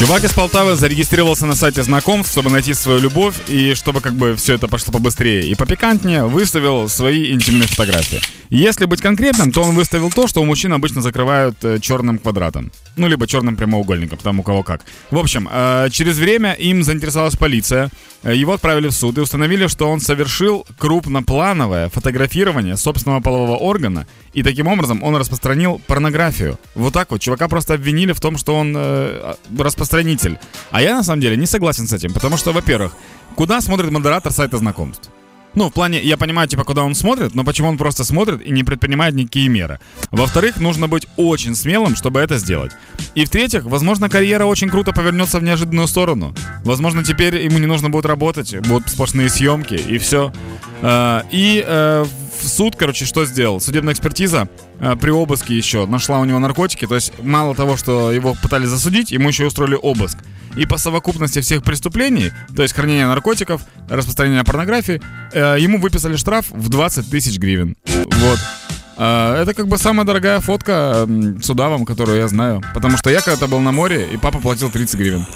Чувак из Полтавы зарегистрировался на сайте знакомств, чтобы найти свою любовь и чтобы как бы все это пошло побыстрее и попикантнее, выставил свои интимные фотографии. Если быть конкретным, то он выставил то, что у мужчин обычно закрывают э, черным квадратом. Ну, либо черным прямоугольником, там у кого как. В общем, э, через время им заинтересовалась полиция, э, его отправили в суд и установили, что он совершил крупноплановое фотографирование собственного полового органа, и таким образом он распространил порнографию. Вот так вот, чувака просто обвинили в том, что он э, распространитель. А я на самом деле не согласен с этим, потому что, во-первых, куда смотрит модератор сайта знакомств? Ну, в плане, я понимаю, типа, куда он смотрит, но почему он просто смотрит и не предпринимает никакие меры. Во-вторых, нужно быть очень смелым, чтобы это сделать. И в-третьих, возможно, карьера очень круто повернется в неожиданную сторону. Возможно, теперь ему не нужно будет работать, будут сплошные съемки, и все. А, и э, суд, короче, что сделал? Судебная экспертиза э, при обыске еще нашла у него наркотики. То есть, мало того, что его пытались засудить, ему еще устроили обыск. И по совокупности всех преступлений, то есть хранение наркотиков, распространение порнографии, э, ему выписали штраф в 20 тысяч гривен. Вот. Э, это как бы самая дорогая фотка с удавом, которую я знаю. Потому что я когда-то был на море, и папа платил 30 гривен.